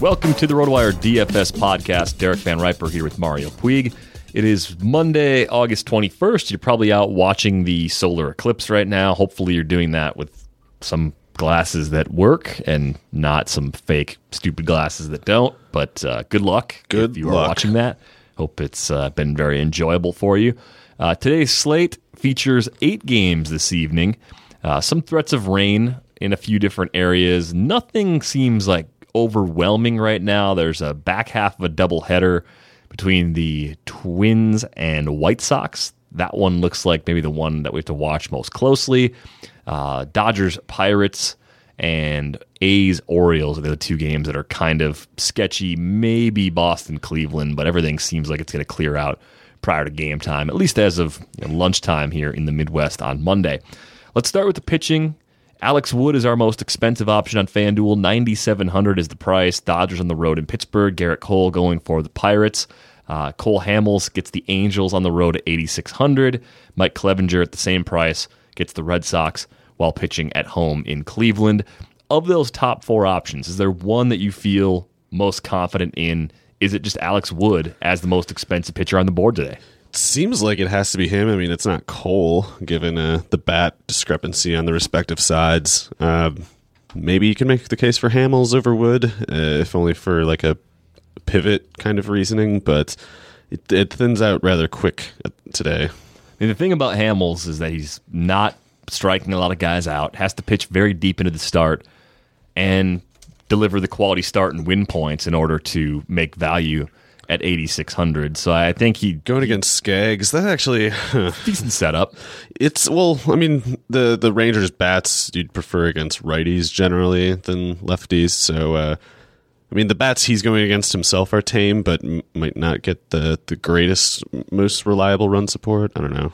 Welcome to the RotoWire DFS podcast. Derek Van Riper here with Mario Puig. It is Monday, August 21st. You're probably out watching the solar eclipse right now. Hopefully, you're doing that with some glasses that work and not some fake, stupid glasses that don't. But uh, good luck Good if you luck. are watching that. Hope it's uh, been very enjoyable for you. Uh, today's slate features eight games this evening. Uh, some threats of rain in a few different areas. Nothing seems like overwhelming right now. There's a back half of a doubleheader between the Twins and White Sox. That one looks like maybe the one that we have to watch most closely. Uh, Dodgers, Pirates, and A's, Orioles are the two games that are kind of sketchy. Maybe Boston, Cleveland, but everything seems like it's going to clear out prior to game time, at least as of you know, lunchtime here in the Midwest on Monday. Let's start with the pitching. Alex Wood is our most expensive option on FanDuel. 9700 is the price. Dodgers on the road in Pittsburgh. Gerrit Cole going for the Pirates. Uh, Cole Hamels gets the Angels on the road at 8600. Mike Clevinger at the same price gets the Red Sox while pitching at home in Cleveland. Of those top four options, is there one that you feel most confident in? Is it just Alex Wood as the most expensive pitcher on the board today? Seems like it has to be him. I mean, it's not Cole, given uh, the bat discrepancy on the respective sides. Um, maybe you can make the case for Hamels over Wood, uh, if only for like a pivot kind of reasoning, but it, it thins out rather quick uh, today. I mean, the thing about Hamels is that he's not striking a lot of guys out, has to pitch very deep into the start, and deliver the quality start and win points in order to make value at 8,600. So I think he Going against Skaggs, that actually decent setup. it's well, I mean the the Rangers bats you'd prefer against righties generally than lefties, so uh, I mean the bats he's going against himself are tame, but m- might not get the the greatest, most reliable run support. I don't know.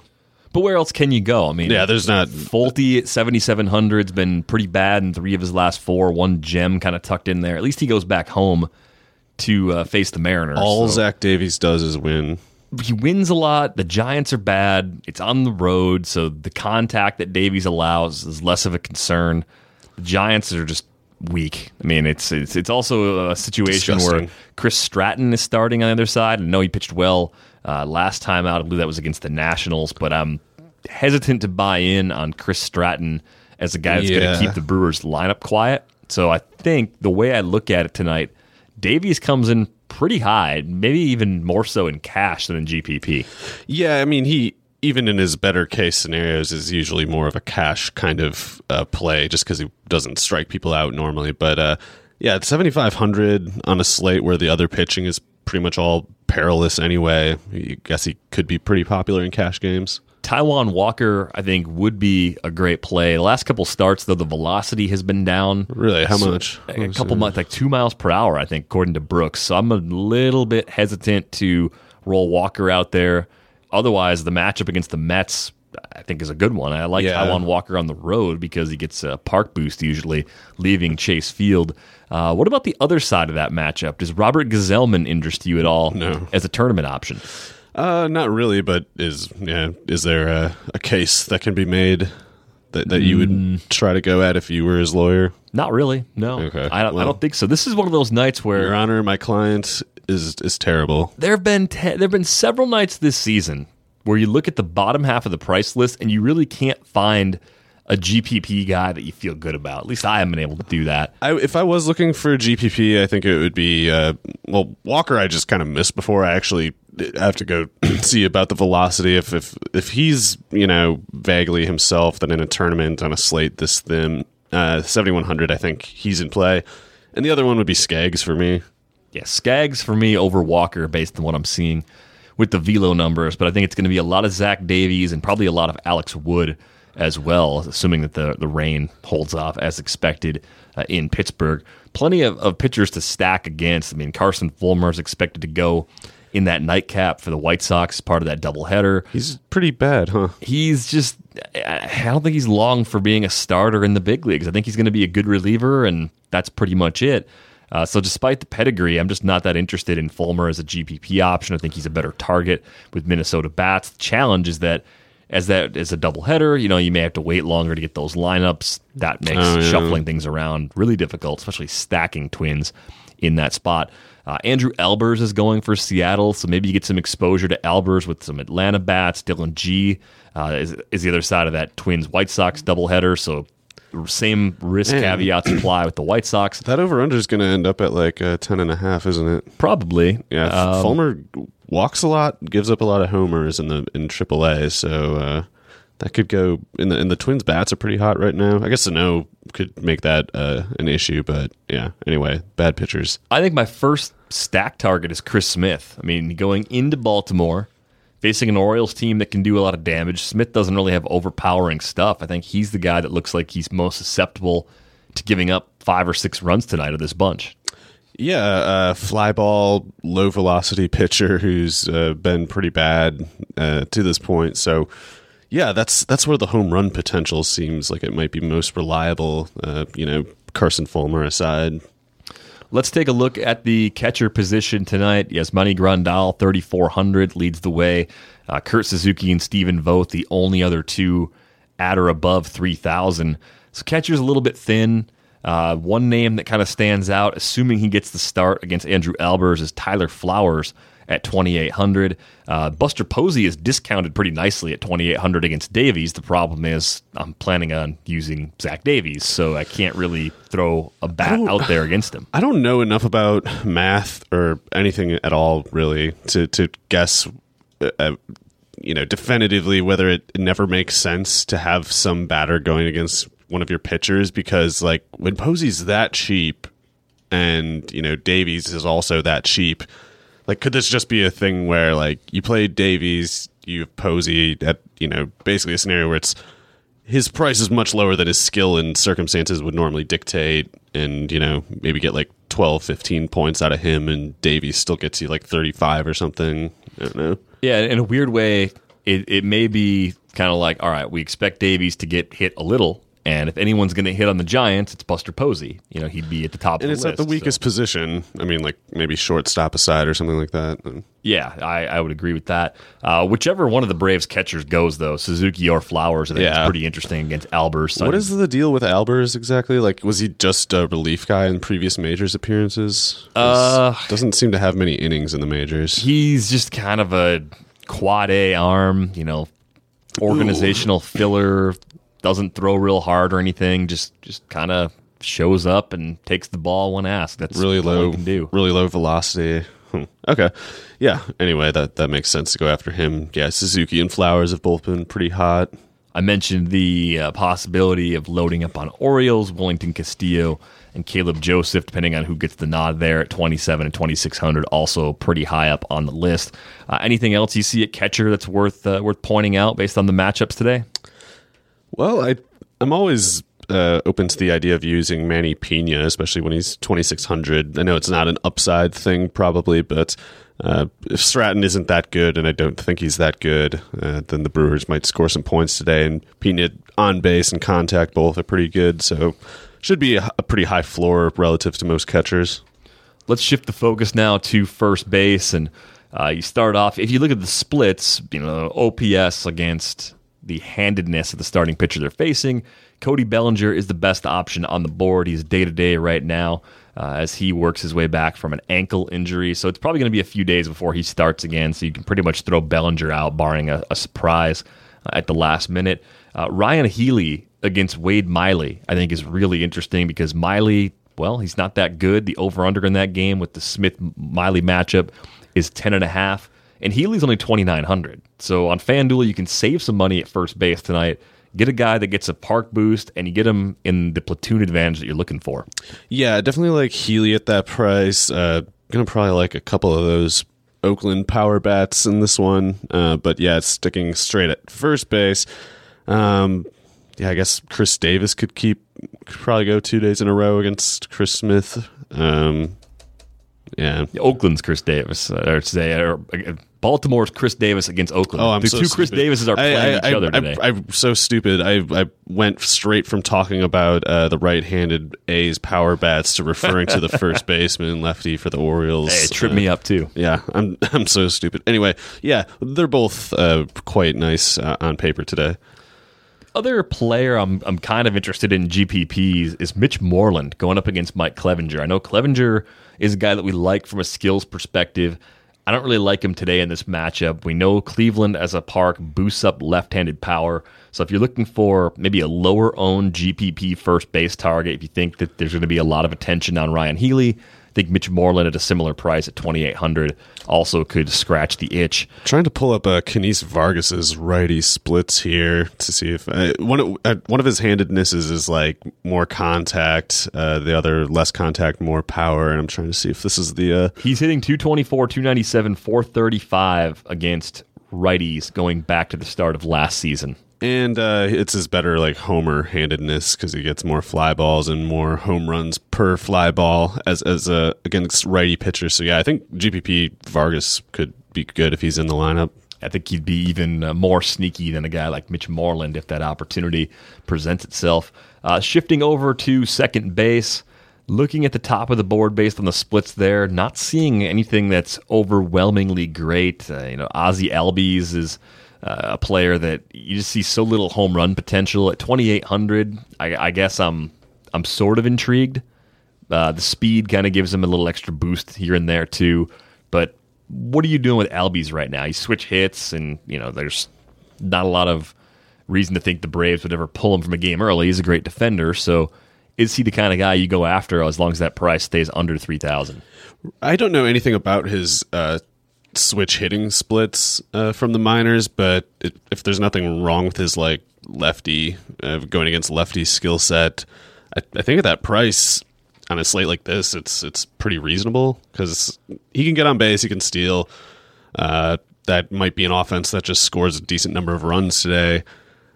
But where else can you go? I mean, Yeah, there's not. Folty at 7,700 has been pretty bad in three of his last four. One gem kind of tucked in there. At least he goes back home to uh, face the Mariners. All so- Zach Davies does is win. he wins a lot. The Giants are bad. It's on the road, so the contact that Davies allows is less of a concern. The Giants are just weak. I mean, it's it's it's also a situation where Chris Stratton is starting on the other side. I know he pitched well uh, last time out. I believe that was against the Nationals, but I'm hesitant to buy in on Chris Stratton as a guy that's going to keep the Brewers lineup quiet. So I think the way I look at it tonight, Davies comes in pretty high, maybe even more so in cash than in GPP. Yeah, I mean he even in his better case scenarios is usually more of a cash kind of uh, play just because he doesn't strike people out normally. But uh, yeah, it's seventy five hundred on a slate where the other pitching is pretty much all perilous anyway. I guess he could be pretty popular in cash games. Taijuan Walker, I think, would be a great play. The last couple starts, though, the velocity has been down. Really, how so, much? A couple months, like two miles per hour, I think, according to Brooks. So I'm a little bit hesitant to roll Walker out there. Otherwise, the matchup against the Mets, I think, is a good one. I like yeah. Taijuan Walker on the road because he gets a park boost usually leaving Chase Field. Uh, what about the other side of that matchup? Does Robert Gsellman interest you at all no. as a tournament option? Uh, not really, but is yeah, is there a, a case that can be made that, that you would mm. try to go at if you were his lawyer? Not really. No. Okay. I don't, well, I don't think so. This is one of those nights where Your Honor, my client is is terrible. There have been te- there have been several nights this season where you look at the bottom half of the price list and you really can't find a GPP guy that you feel good about. At least I haven't been able to do that. I, if I was looking for a GPP, I think it would be uh, well Walker. I just kind of missed before. I actually have to go see about the velocity. If if if he's you know vaguely himself, then in a tournament on a slate this thin, uh, seventy one hundred, I think he's in play. And the other one would be Skaggs for me. Yeah, Skaggs for me over Walker based on what I'm seeing with the velo numbers. But I think it's going to be a lot of Zach Davies and probably a lot of Alex Wood as well, assuming that the, the rain holds off as expected uh, in Pittsburgh. Plenty of, of pitchers to stack against. I mean, Carson Fulmer is expected to go in that nightcap for the White Sox, part of that doubleheader. He's pretty bad, huh? He's just, I don't think he's long for being a starter in the big leagues. I think he's going to be a good reliever, and that's pretty much it. Uh, so, despite the pedigree, I'm just not that interested in Fulmer as a GPP option. I think he's a better target with Minnesota bats. The challenge is that as that as a doubleheader, you know, you may have to wait longer to get those lineups. That makes oh, yeah. shuffling things around really difficult, especially stacking twins in that spot. Uh, Andrew Albers is going for Seattle, so maybe you get some exposure to Albers with some Atlanta bats. Dillon Gee uh, is, is the other side of that Twins White Sox doubleheader, so same risk Man. caveats apply with the White Sox. That over under is going to end up at like uh, 10 and a half, isn't it? Probably. Yeah. Um, Fulmer walks a lot, gives up a lot of homers in the in AAA, so uh, that could go in the in the Twins bats are pretty hot right now. I guess Sano could make that uh, an issue, but yeah. Anyway, bad pitchers. I think my first stack target is Chris Smith. I mean, going into Baltimore, facing an Orioles team that can do a lot of damage. Smith doesn't really have overpowering stuff. I think he's the guy that looks like he's most susceptible to giving up five or six runs tonight of this bunch. Yeah, uh, fly ball, low velocity pitcher who's uh, been pretty bad uh, to this point. So, yeah, that's that's where the home run potential seems like it might be most reliable. Uh, you know, Carson Fulmer aside. Let's take a look at the catcher position tonight. Yes, Yasmani Grandal, 3,400, leads the way. Uh, Kurt Suzuki and Stephen Vogt, the only other two at or above 3,000. So catcher's a little bit thin. Uh, one name that kind of stands out, assuming he gets the start against Andrew Albers, is Tyler Flowers at 2,800. Uh, Buster Posey is discounted pretty nicely at 2,800 against Davies. The problem is I'm planning on using Zach Davies, so I can't really throw a bat out there against him. I don't know enough about math or anything at all, really, to, to guess. Uh, uh you know, definitively whether it never makes sense to have some batter going against one of your pitchers because, like, when Posey's that cheap, and you know Davies is also that cheap, like, could this just be a thing where like you play Davies, you have Posey at you know basically a scenario where it's his price is much lower than his skill and circumstances would normally dictate, and you know maybe get like 12, 15 points out of him, and Davies still gets you like thirty five or something. I don't know. Yeah, in a weird way, it it may be kind of like all right, we expect Davies to get hit a little and if anyone's going to hit on the Giants, it's Buster Posey. You know, he'd be at the top. And it's list, at the weakest so. position. I mean, like maybe shortstop aside or something like that. Yeah, I, I would agree with that. Uh, whichever one of the Braves catchers goes, though, Suzuki or Flowers, I think yeah. it's pretty interesting against Albers. What is the deal with Albers exactly? Like, was he just a relief guy in previous majors appearances? Uh, doesn't seem to have many innings in the majors. He's just kind of a quad A arm, you know, organizational Ooh. filler doesn't throw real hard or anything. Just just kind of shows up and takes the ball when asked. That's really low. Can do really low velocity. Hmm. Okay. Yeah. Anyway, that that makes sense to go after him. Yeah, Suzuki and Flowers have both been pretty hot. I mentioned the uh, possibility of loading up on Orioles, Wellington Castillo, and Caleb Joseph, depending on who gets the nod there at 27 and 2600, also pretty high up on the list. Uh, anything else you see at catcher that's worth uh, worth pointing out based on the matchups today? Well, I I'm always uh, open to the idea of using Manny Piña, especially when he's 2600. I know it's not an upside thing, probably, but uh, if Stratton isn't that good, and I don't think he's that good, uh, then the Brewers might score some points today. And Pena on base and contact both are pretty good, so should be a, a pretty high floor relative to most catchers. Let's shift the focus now to first base, and uh, you start off. If you look at the splits, you know OPS against the handedness of the starting pitcher they're facing. Cody Bellinger is the best option on the board. He's day to day right now uh, as he works his way back from an ankle injury. So it's probably going to be a few days before he starts again. So you can pretty much throw Bellinger out, barring a, a surprise uh, at the last minute. Uh, Ryan Healy against Wade Miley, I think, is really interesting because Miley, well, he's not that good. The over under in that game with the Smith Miley matchup is 10.5. And Healy's only 2,900. So on FanDuel, you can save some money at first base tonight get a guy that gets a park boost and you get him in the platoon advantage that you're looking for. Yeah, definitely like Healy at that price. Uh, gonna probably like a couple of those Oakland power bats in this one. Uh, but yeah, it's sticking straight at first base. Um, yeah, I guess Chris Davis could keep could probably go two days in a row against Chris Smith. Um, yeah. Oakland's Chris Davis, uh, or say, or uh, Baltimore's Chris Davis against Oakland. Oh, I'm the so two Chris stupid. Davises are playing I, I, each I, other today. I, am so stupid. I I went straight from talking about uh, the right-handed A's power bats to referring to the first baseman lefty for the Orioles. hey, it tripped Uh, me up too. Yeah, I'm I'm so stupid. Anyway, yeah, they're both uh, quite nice uh, on paper today. Other player I'm I'm kind of interested in GPPs is Mitch Moreland going up against Mike Clevinger. I know Clevinger is a guy that we like from a skills perspective. I don't really like him today in this matchup. We know Cleveland as a park boosts up left-handed power. So if you're looking for maybe a lower owned GPP first base target, if you think that there's going to be a lot of attention on Ryan Healy, think Mitch Moreland at a similar price at 2800 also could scratch the itch. Trying to pull up uh, Kennys Vargas's righty splits here to see if uh, one of, uh, one of his handednesses is like more contact, uh, the other less contact, more power, and I'm trying to see if this is the uh, He's hitting 224, 297, 435 against righties going back to the start of last season. And uh, it's his better like homer handedness because he gets more fly balls and more home runs per fly ball as as a against righty pitchers. So yeah, I think GPP Vargas could be good if he's in the lineup. I think he'd be even uh, more sneaky than a guy like Mitch Moreland if that opportunity presents itself. Uh, shifting over to second base, looking at the top of the board based on the splits there, not seeing anything that's overwhelmingly great. Uh, you know, Ozzy Albies is a player that you just see so little home run potential at 2,800. I, I guess I'm I'm sort of intrigued. Uh, the speed kind of gives him a little extra boost here and there too, but what are you doing with Albies right now? You switch hits, and you know there's not a lot of reason to think the Braves would ever pull him from a game early. He's a great defender, so is he the kind of guy you go after as long as that price stays under three thousand? I don't know anything about his uh, switch hitting splits uh, from the minors, but it, if there's nothing wrong with his like lefty uh, going against lefty skill set, I, I think at that price on a slate like this, it's it's pretty reasonable because he can get on base, he can steal. Uh, that might be an offense that just scores a decent number of runs today.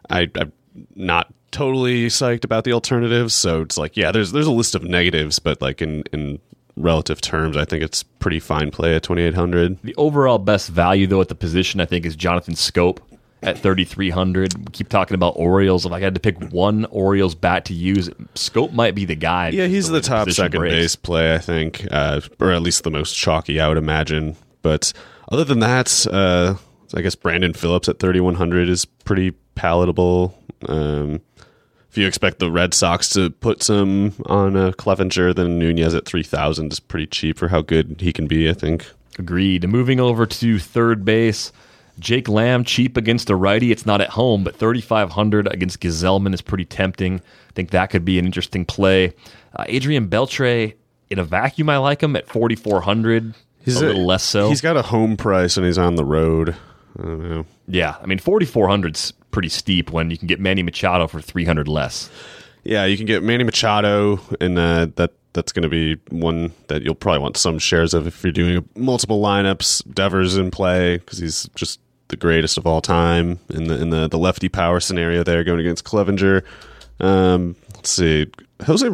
I, I'm not totally psyched about the alternatives, so it's like yeah, there's there's a list of negatives, but like in in relative terms, I think it's pretty fine play at 2800. The overall best value though at the position I think is Jonathan Schoop at 3300. Keep talking about Orioles. If I had to pick one Orioles bat to use, Scope might be the guy. Yeah, he's way the top second breaks. base play, I think, uh, or at least the most chalky, I would imagine. But other than that, uh, I guess Brandon Phillips at 3100 is pretty palatable. Um, if you expect the Red Sox to put some on a Clevinger, then Nunez at 3000 is pretty cheap for how good he can be, I think. Agreed. Moving over to third base, Jake Lamb cheap against a righty. It's not at home, but 3,500 against Gsellman is pretty tempting. I think that could be an interesting play. Uh, Adrian Beltre in a vacuum, I like him at 4,400. he's a little less so. He's got a home price and he's on the road. I don't know. Yeah, I mean, 4,400's pretty steep when you can get Manny Machado for 300 less. Yeah, you can get Manny Machado, and uh, that that's going to be one that you'll probably want some shares of if you're doing multiple lineups. Devers in play because he's just the greatest of all time in the in the, the lefty power scenario there going against Clevinger. Um, let's see, Jose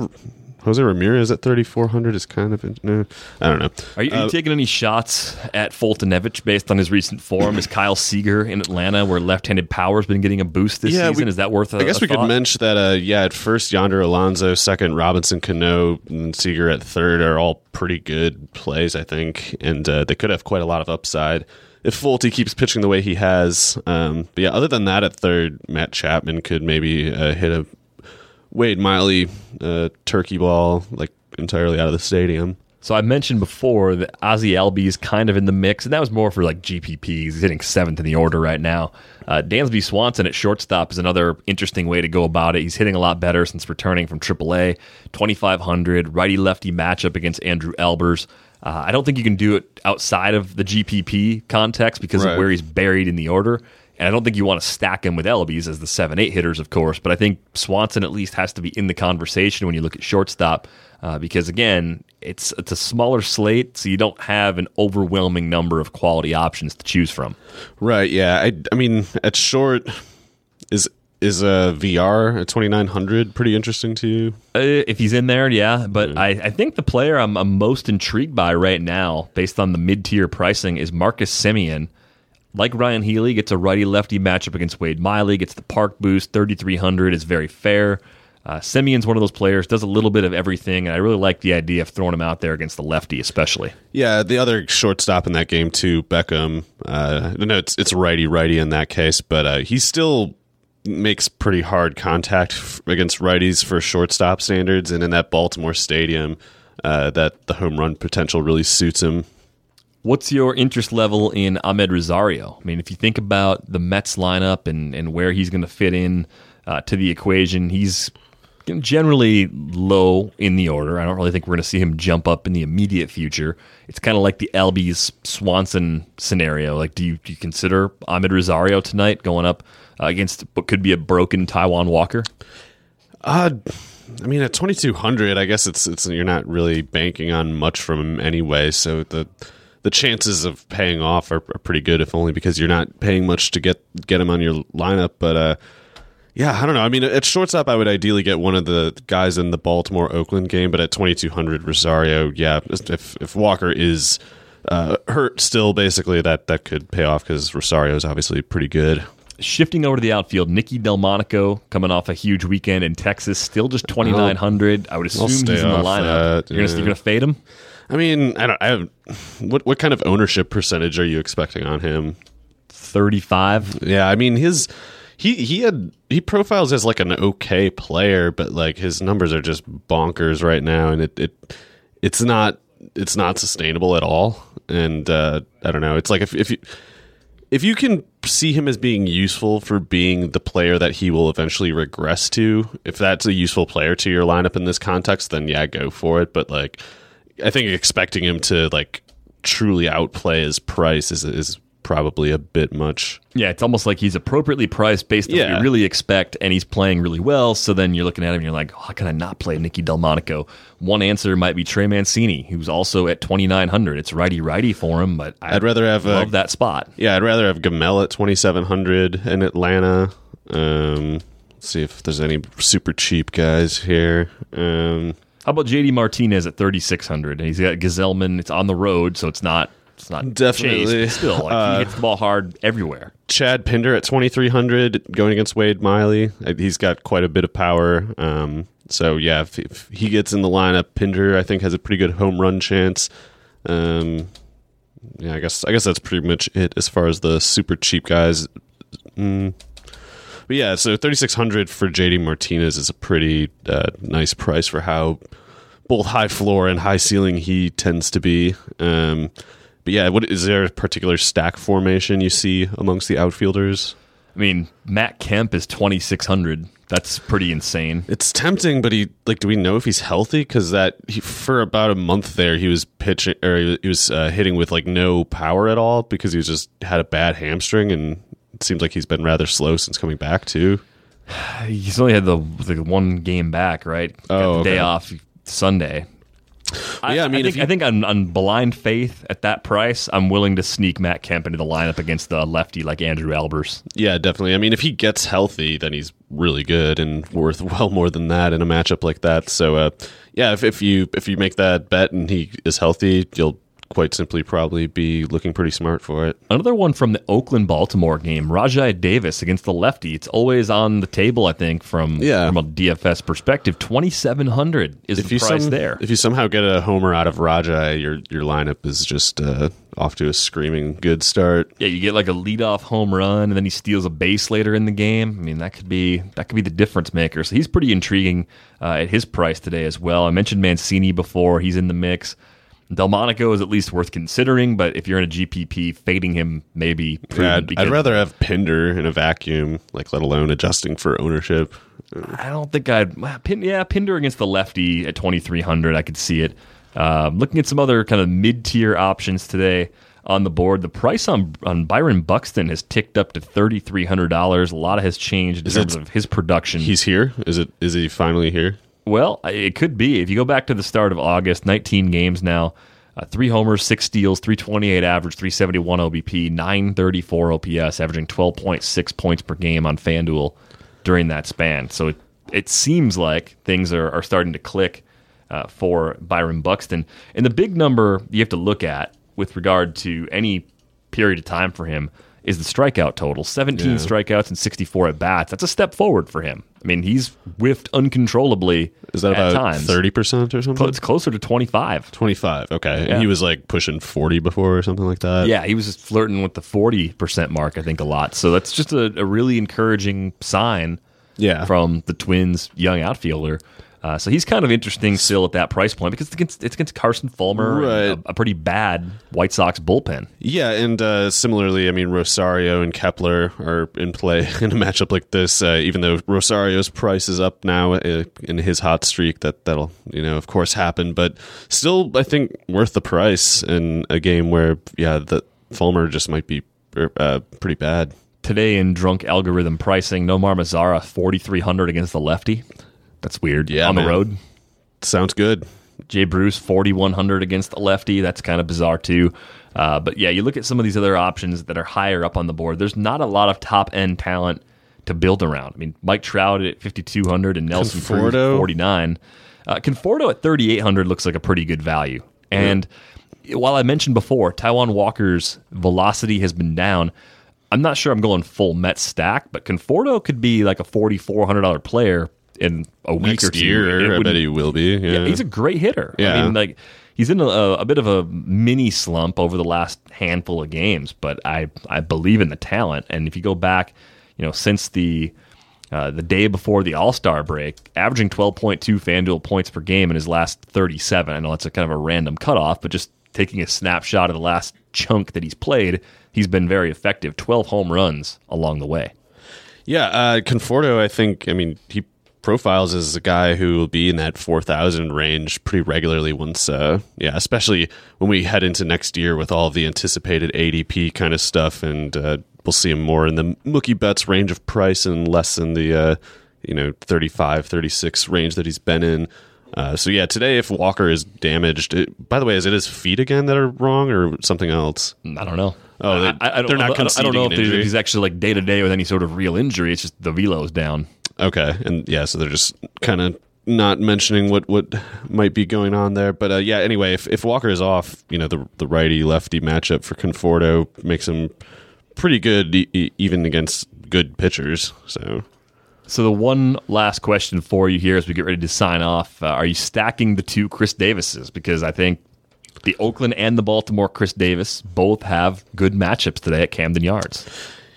Jose Ramirez at 3,400 is kind of, no, I don't know. Are you, are you uh, taking any shots at Foltynewicz based on his recent form? is Kyle Seager in Atlanta, where left-handed power has been getting a boost this yeah, season? We, is that worth? A, I guess we thought? could mention that. Uh, yeah, at first Yonder Alonso, second Robinson Cano, and Seager at third are all pretty good plays, I think, and uh, they could have quite a lot of upside if Folty keeps pitching the way he has. Um, but yeah, other than that, at third, Matt Chapman could maybe uh, hit a Wade Miley uh, turkey ball like entirely out of the stadium. So I mentioned before that Ozzy Albies kind of in the mix, and that was more for like GPPs. He's hitting seventh in the order right now. Uh, Dansby Swanson at shortstop is another interesting way to go about it. He's hitting a lot better since returning from AAA. 2,500 righty lefty matchup against Andrew Albers. Uh, I don't think you can do it outside of the GPP context because right. of where he's buried in the order. And I don't think you want to stack him with Albies as the seven eight hitters, of course. But I think Swanson at least has to be in the conversation when you look at shortstop, uh, because again, it's it's a smaller slate, so you don't have an overwhelming number of quality options to choose from. Right. Yeah. I, I mean, at short is is a VR at 2900 pretty interesting to you? Uh, if he's in there, yeah. But yeah. I, I think the player I'm, I'm most intrigued by right now, based on the mid tier pricing, is Marcus Semien like Ryan Healy, gets a righty lefty matchup against Wade Miley, gets the park boost. 3,300 is very fair. Uh, Semien's one of those players, does a little bit of everything, and I really like the idea of throwing him out there against the lefty, especially. Yeah, the other shortstop in that game, too, Beckham. Uh, no, it's, it's righty righty in that case, but uh, he still makes pretty hard contact against righties for shortstop standards, and in that Baltimore stadium, uh, that the home run potential really suits him What's your interest level in Amed Rosario? I mean, if you think about the Mets lineup and, and where he's going to fit in uh, to the equation, he's generally low in the order. I don't really think we're going to see him jump up in the immediate future. It's kind of like the Albies Swanson scenario. Like, do you, do you consider Amed Rosario tonight going up uh, against what could be a broken Taijuan Walker? Uh, I mean, at twenty two hundred, I guess it's it's you're not really banking on much from him anyway. So the the chances of paying off are, are, pretty good, if only because you're not paying much to get get him on your lineup. But uh, yeah, I don't know. I mean, at shortstop, I would ideally get one of the guys in the Baltimore Oakland game, but at 2200 Rosario, yeah, if if Walker is uh, hurt still, basically that that could pay off because Rosario is obviously pretty good. Shifting over to the outfield, Nicky Delmonico coming off a huge weekend in Texas, still just 2900. I would assume he's in the lineup. That, you're yeah. going to fade him. I mean, I don't. I have, what what kind of ownership percentage are you expecting on him? Thirty five. Yeah, I mean his he he had he profiles as like an okay player, but like his numbers are just bonkers right now, and it it it's not it's not sustainable at all. And uh, I don't know. It's like if if you if you can see him as being useful for being the player that he will eventually regress to, if that's a useful player to your lineup in this context, then yeah, go for it. But like I think expecting him to like truly outplay his price is is probably a bit much. Yeah, it's almost like he's appropriately priced based on yeah. what you really expect, and he's playing really well. So then you're looking at him and you're like, oh, how can I not play Nicky Delmonico? One answer might be Trey Mancini, who's also at 2,900. It's righty righty for him, but I would rather have love that spot. Yeah, I'd rather have Gamel at 2,700 in Atlanta. Um, let's see if there's any super cheap guys here. Um, how about JD Martinez at 3,600? He's got Gsellman. It's on the road, so it's not it's not definitely chase, still like, uh, he hits the ball hard everywhere. Chad Pinder at 2,300 going against Wade Miley. Uh, he's got quite a bit of power. Um, so yeah, if, if, he gets in the lineup, Pinder I think has a pretty good home run chance. Um, yeah, I guess I guess that's pretty much it as far as the super cheap guys. Mm. But yeah, so 3600 for JD Martinez is a pretty uh, nice price for how both high floor and high ceiling he tends to be. Um, but yeah, what is there a particular stack formation you see amongst the outfielders? I mean, Matt Kemp is 2600 That's pretty insane. It's tempting, but he like. Do we know if he's healthy? Because that he, for about a month there, he was pitching or he was, uh, hitting with like no power at all because he was just had a bad hamstring, and it seems like he's been rather slow since coming back too. He's only had the the one game back, right? Oh, the day off Sunday. Yeah, I mean, I think, you- I think on, on blind faith at that price, I'm willing to sneak Matt Kemp into the lineup against the lefty like Andrew Albers. Yeah, definitely. I mean, if he gets healthy, then he's really good and worth well more than that in a matchup like that. So, uh, yeah, if, if you if you make that bet and he is healthy, you'll quite simply probably be looking pretty smart for it. Another one from the Oakland Baltimore game, Rajai Davis against the lefty. It's always on the table, I think, from Yeah. from a DFS perspective. Twenty seven hundred is If the you price some- there. if you somehow get a homer out of Rajai, your your lineup is just uh, off to a screaming good start. Yeah, you get like a leadoff home run, and then he steals a base later in the game. I mean, that could be that could be the difference maker. So he's pretty intriguing uh, at his price today as well. I mentioned Mancini before; he's in the mix. Delmonico is at least worth considering, but if you're in a GPP, fading him maybe. Yeah, I'd, I'd rather have Pinder in a vacuum, like let alone adjusting for ownership. I don't think I'd. Pin, yeah, Pinder against the lefty at 2,300. I could see it. Uh, looking at some other kind of mid tier options today on the board, the price on on Byron Buxton has ticked up to $3,300. A lot has changed in Is terms of his production. He's here. Is it? Is he finally here? Well, it could be. If you go back to the start of August, 19 games now, uh, three homers, six steals, 328 average, 371 OBP, 934 OPS, averaging 12.6 points per game on FanDuel during that span. So it, it seems like things are, are starting to click uh, for Byron Buxton. And the big number you have to look at with regard to any period of time for him is the strikeout total 17 Yeah. strikeouts and 64 at bats. That's a step forward for him. I mean, he's whiffed uncontrollably Is that at about thirty percent or something? It's closer to 25. Twenty five. Okay, Yeah. and he was like pushing forty before or something like that. Yeah, he was just flirting with the 40% mark, I think, a lot. So that's just a, a really encouraging sign yeah. from the Twins' young outfielder. Uh, so he's kind of interesting still at that price point because it's against, it's against Carson Fulmer, Right. a, a pretty bad White Sox bullpen. Yeah, and uh, similarly, I mean, Rosario and Kepler are in play in a matchup like this. Uh, even though Rosario's price is up now uh, in his hot streak, that that'll you know of course happen. But still, I think worth the price in a game where yeah, the Fulmer just might be uh, pretty bad. Today in drunk algorithm pricing, Nomar Mazara 4,300 against the lefty. That's weird. Yeah, on the road. Sounds good. Jay Bruce 4100 against the lefty. That's kind of bizarre too. Uh, but yeah, you look at some of these other options that are higher up on the board. There's not a lot of top end talent to build around. I mean, Mike Trout at 5200 and Nelson Cruz at Conforto? 49. Uh, Conforto at 3800 looks like a pretty good value. And while I mentioned before, Taijuan Walker's velocity has been down. I'm not sure I'm going full Met stack, but Conforto could be like a $4,400 player in a week or Next two. It year, I bet he will be. Yeah, yeah, he's a great hitter. Yeah. I mean, like he's in a, a bit of a mini slump over the last handful of games, but I I believe in the talent. And if you go back, you know, since the uh, the day before the All Star break, averaging 12.2 FanDuel points per game in his last 37. I know that's a kind of a random cutoff, but just taking a snapshot of the last chunk that he's played, he's been very effective. 12 home runs along the way. Yeah, uh, Conforto, I think, I mean, he profiles as a guy who will be in that 4,000 range pretty regularly once, uh, yeah, especially when we head into next year with all the anticipated ADP kind of stuff. And uh, we'll see him more in the Mookie Betts range of price and less in the, uh, you know, 35, 36 range that he's been in. Uh, so yeah, today if Walker is damaged, it, by the way, is it his feet again that are wrong or something else? I don't know. Oh, they- they're not I don't- I don't know if, if he's actually like day to day with any sort of real injury. It's just the velo's down. Okay, and yeah, so they're just kind of not mentioning what what might be going on there. But uh, yeah, anyway, if, if Walker is off, you know the the righty lefty matchup for Conforto makes him pretty good, e- even against good pitchers. So So the one last question for you here as we get ready to sign off: uh, Are you stacking the two Chris Davises? Because I think the Oakland and the Baltimore Chris Davis both have good matchups today at Camden Yards.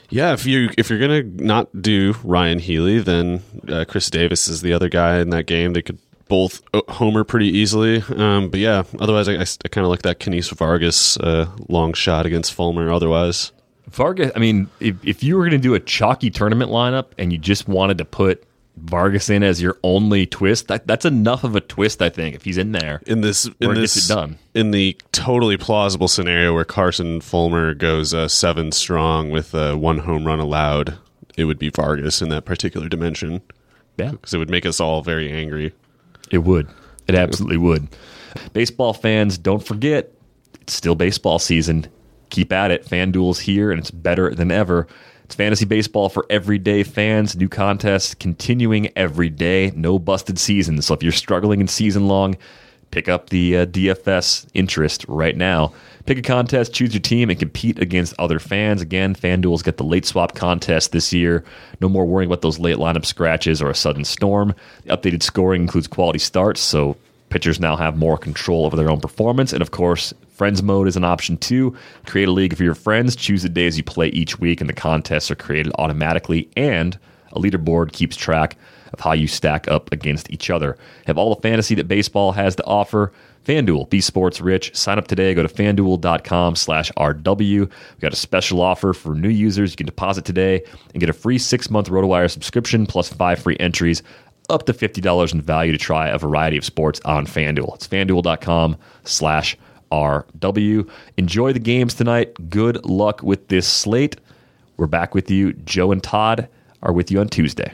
Yeah, if you if you're gonna not do Ryan Healy, then uh, Chris Davis is the other guy in that game. They could both uh, homer pretty easily. Um, but yeah, otherwise I, I, kind of like that Kennys Vargas uh, long shot against Fulmer. Otherwise. Vargas, I mean, if, if you were to do a chalky tournament lineup and you just wanted to put Vargas in as your only twist. That, that's enough of a twist, I think, if he's in there. In this, in this, it done. in the totally plausible scenario where Carson Fulmer goes uh, seven strong with uh, one home run allowed, it would be Vargas in that particular dimension Yeah, because it would make us all very angry. it would. It absolutely would. Baseball fans, don't forget, it's still baseball season. Keep at it. FanDuel's here, and it's better than ever. It's fantasy baseball for everyday fans. New contests continuing every day. No busted seasons. So if you're struggling in season long, pick up the uh, DFS interest right now. Pick a contest, choose your team, and compete against other fans. Again, FanDuel's got the late swap contest this year. No more worrying about those late lineup scratches or a sudden storm. The updated scoring includes quality starts, so pitchers now have more control over their own performance. And of course, friends mode is an option too. Create a league for your friends, choose the days you play each week, and the contests are created automatically. And a leaderboard keeps track of how you stack up against each other. Have all the fantasy that baseball has to offer. FanDuel, be sports rich. Sign up today. Go to fanduel.com slash RW. We've got a special offer for new users. You can deposit today and get a free six month RotoWire subscription plus five free entries up to $50 in value to try a variety of sports on FanDuel. It's fanduel.com slash RW. Enjoy the games tonight. Good luck with this slate. We're back with you. Joe and Todd are with you on Tuesday.